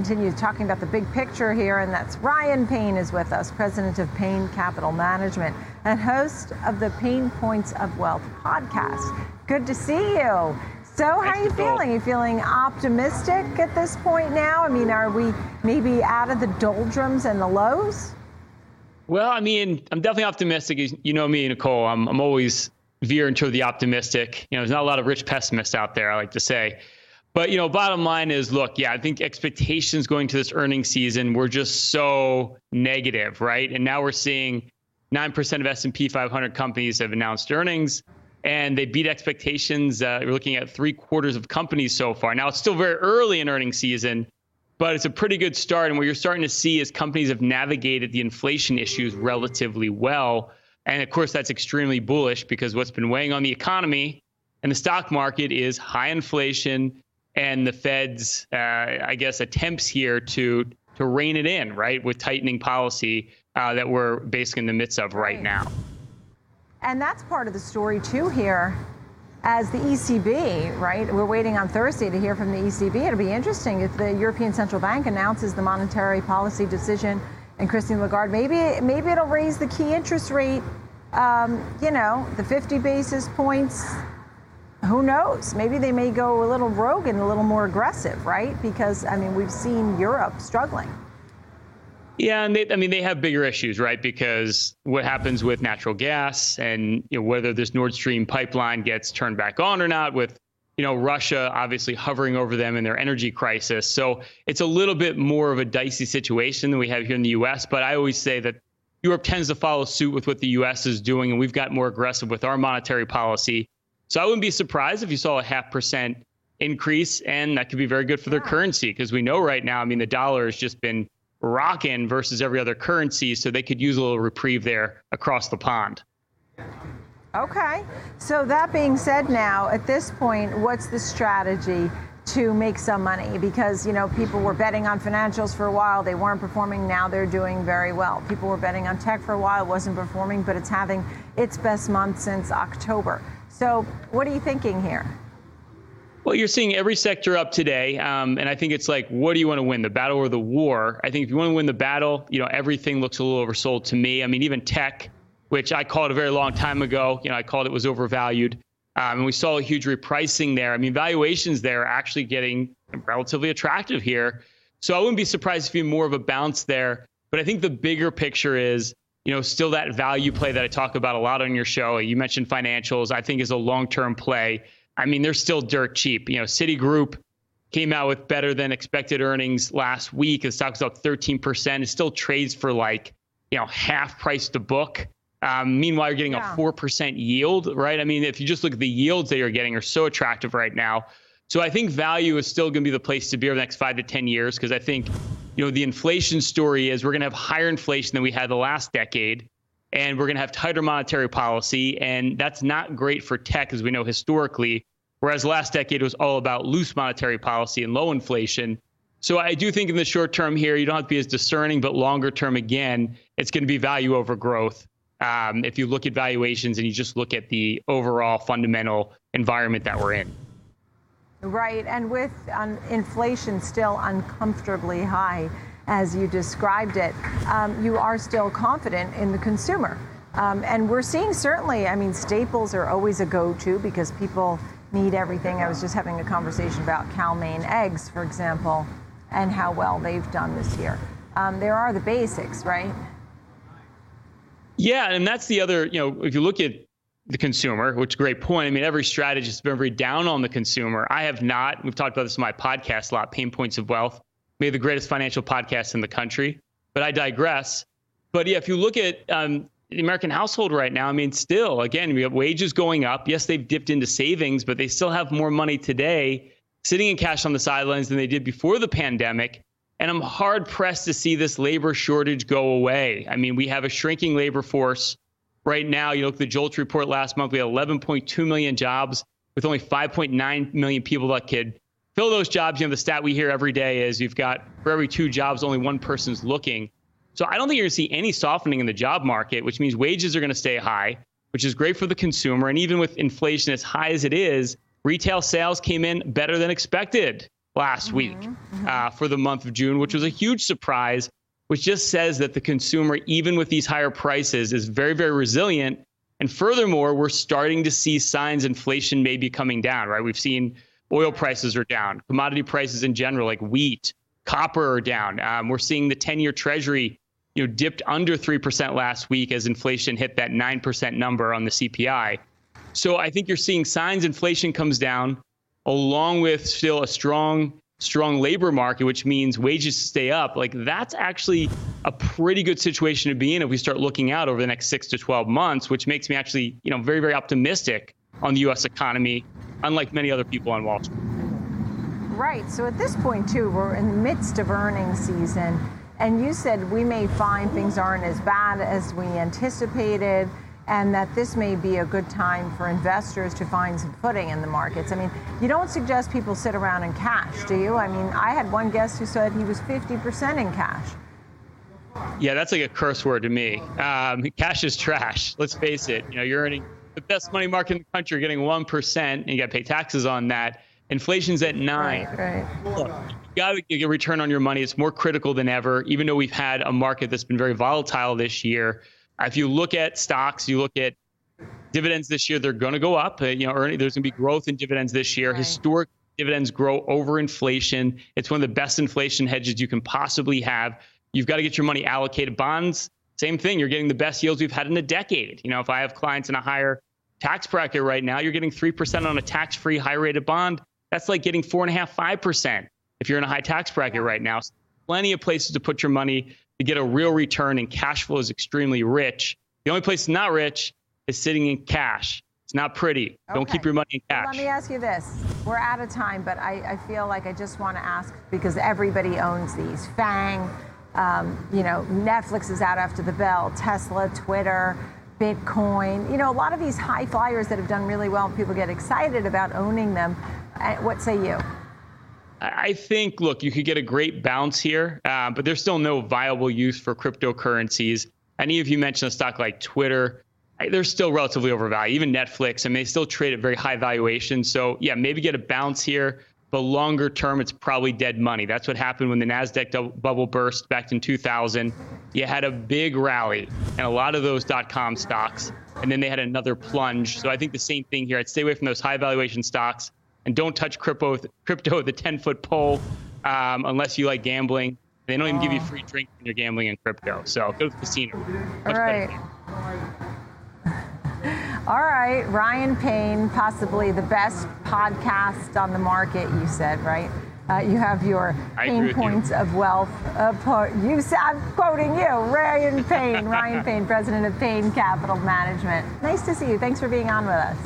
continue talking about the big picture here, and that's Ryan Payne is with us, president of Payne Capital Management and host of the Payne Points of Wealth podcast. Good to see you. So, how are you feeling? Are you feeling optimistic at this point now? I mean, are we maybe out of the doldrums and the lows? Well, I mean, I'm definitely optimistic. You know me, Nicole. I'm, I'm always veering toward the optimistic. You know, there's not a lot of rich pessimists out there, I like to say. But you know, bottom line is, look, yeah, I think expectations going to this earnings season were just so negative, right? And now we're seeing 9% of S&P 500 companies have announced earnings, and they beat expectations. Uh, we're looking at three quarters of companies so far. Now it's still very early in earnings season, but it's a pretty good start. And what you're starting to see is companies have navigated the inflation issues relatively well. And of course, that's extremely bullish because what's been weighing on the economy and the stock market is high inflation and the Fed's, uh, I guess, attempts here to to rein it in, right, with tightening policy uh, that we're basically in the midst of right now. And that's part of the story too here. As the ECB, right? We're waiting on Thursday to hear from the ECB. It'll be interesting if the European Central Bank announces the monetary policy decision and Christine Lagarde, maybe maybe it'll raise the key interest rate, um, you know, the 50 basis points who knows? Maybe they may go a little rogue and a little more aggressive, right? Because, I mean, we've seen Europe struggling. Yeah, and they, I mean, they have bigger issues, right? Because what happens with natural gas and you know, whether this Nord Stream pipeline gets turned back on or not, with you know Russia obviously hovering over them in their energy crisis. So it's a little bit more of a dicey situation than we have here in the U.S. But I always say that Europe tends to follow suit with what the U.S. is doing, and we've got more aggressive with our monetary policy. So I wouldn't be surprised if you saw a half percent increase, and that could be very good for their currency because we know right now, I mean, the dollar has just been rocking versus every other currency, so they could use a little reprieve there across the pond. Okay. So that being said, now at this point, what's the strategy to make some money? Because you know people were betting on financials for a while, they weren't performing. Now they're doing very well. People were betting on tech for a while, it wasn't performing, but it's having its best month since October. So, what are you thinking here? Well, you're seeing every sector up today, um, and I think it's like, what do you want to win, the battle or the war? I think if you want to win the battle, you know, everything looks a little oversold to me. I mean, even tech, which I called a very long time ago, you know, I called it was overvalued, um, and we saw a huge repricing there. I mean, valuations there are actually getting relatively attractive here. So I wouldn't be surprised if you more of a bounce there. But I think the bigger picture is you know, still that value play that I talk about a lot on your show. You mentioned financials, I think is a long term play. I mean, they're still dirt cheap. You know, Citigroup came out with better than expected earnings last week. The stock's up 13%. It still trades for like, you know, half price to book. Um, meanwhile, you're getting yeah. a 4% yield, right? I mean, if you just look at the yields that you're getting are so attractive right now. So I think value is still going to be the place to be over the next five to 10 years because I think you know, the inflation story is we're going to have higher inflation than we had the last decade, and we're going to have tighter monetary policy, and that's not great for tech, as we know historically. Whereas last decade was all about loose monetary policy and low inflation. So I do think in the short term here, you don't have to be as discerning, but longer term, again, it's going to be value over growth. Um, if you look at valuations and you just look at the overall fundamental environment that we're in. Right, and with um, inflation still uncomfortably high, as you described it, um, you are still confident in the consumer. Um, and we're seeing certainly, I mean, staples are always a go to because people need everything. I was just having a conversation about Cal-Maine eggs, for example, and how well they've done this year. Um, there are the basics, right? Yeah, and that's the other, you know, if you look at the consumer, which great point. I mean, every strategist has been very down on the consumer. I have not. We've talked about this in my podcast a lot, Payne Points of Wealth, maybe the greatest financial podcast in the country. But I digress. But yeah, if you look at um, the American household right now, I mean, still, again, we have wages going up. Yes, they've dipped into savings, but they still have more money today sitting in cash on the sidelines than they did before the pandemic. And I'm hard pressed to see this labor shortage go away. I mean, we have a shrinking labor force right now, you look at the JOLTS report last month, we had 11.2 million jobs with only 5.9 million people that could fill those jobs. You know, the stat we hear every day is you've got for every two jobs, only one person's looking. So I don't think you're going to see any softening in the job market, which means wages are going to stay high, which is great for the consumer. And even with inflation as high as it is, retail sales came in better than expected last mm-hmm, week. Uh, for the month of June, which was a huge surprise, which just says that the consumer, even with these higher prices, is very, very resilient. And furthermore, we're starting to see signs inflation may be coming down, right? We've seen oil prices are down, commodity prices in general, like wheat, copper are down. Um, we're seeing the 10 year treasury you know, dipped under 3% last week as inflation hit that 9% number on the CPI. So I think you're seeing signs inflation comes down along with still a strong strong labor market which means wages stay up like that's actually a pretty good situation to be in if we start looking out over the next 6 to 12 months which makes me actually you know very very optimistic on the US economy unlike many other people on Wall Street. Right. So at this point too we're in the midst of earnings season and you said we may find things aren't as bad as we anticipated and that this may be a good time for investors to find some footing in the markets. I mean, you don't suggest people sit around in cash, do you? I mean, I had one guest who said he was 50% in cash. Yeah, that's like a curse word to me. Um, cash is trash. Let's face it. You know, you're earning the best money market in the country, you're getting one percent, and you got to pay taxes on that. Inflation's at nine. Right, right. Look, you got to get a return on your money. It's more critical than ever. Even though we've had a market that's been very volatile this year, if you look at stocks, you look at dividends this year, they're going to go up. Uh, you know, earning, there's going to be growth in dividends this year. Right. Historic dividends grow over inflation. It's one of the best inflation hedges you can possibly have. You've got to get your money allocated. Bonds, same thing. You're getting the best yields we've had in a decade. You know, if I have clients in a higher tax bracket right now, you're getting 3% on a tax free, high rated bond. That's like getting four and a half, 5% if you're in a high tax bracket right now. So plenty of places to put your money to get a real return, and cash flow is extremely rich. The only place not rich is sitting in cash. It's not pretty. Okay. Don't keep your money in cash. Well, let me ask you this. We're out of time, but I, I feel like I just want to ask because everybody owns these. FANG, um, you know, Netflix is out after the bell, Tesla, Twitter, Bitcoin. You know, a lot of these high flyers that have done really well, people get excited about owning them. Uh, what say you? I think, look, you could get a great bounce here, uh, but there's still no viable use for cryptocurrencies. Any of you mentioned a stock like Twitter, they're still relatively overvalued. Even Netflix, and they still trade at very high valuations. So, yeah, maybe get a bounce here, but longer term, it's probably dead money. That's what happened when the NASDAQ bubble burst back in 2000. You had a big rally and a lot of those dot com stocks, and then they had another plunge. So, I think the same thing here. I'd stay away from those high valuation stocks and don't touch crypto crypto with a 10 foot pole um, unless you like gambling. They don't even give you free drinks when you're gambling in crypto. So go to the casino. Much All right. All right, Ryan Payne, possibly the best podcast on the market. You said right. Uh, you have your Payne points you. of wealth. Uh, you, said I'm quoting you, Ryan Payne, Ryan Payne, president of Payne Capital Management. Nice to see you. Thanks for being on with us.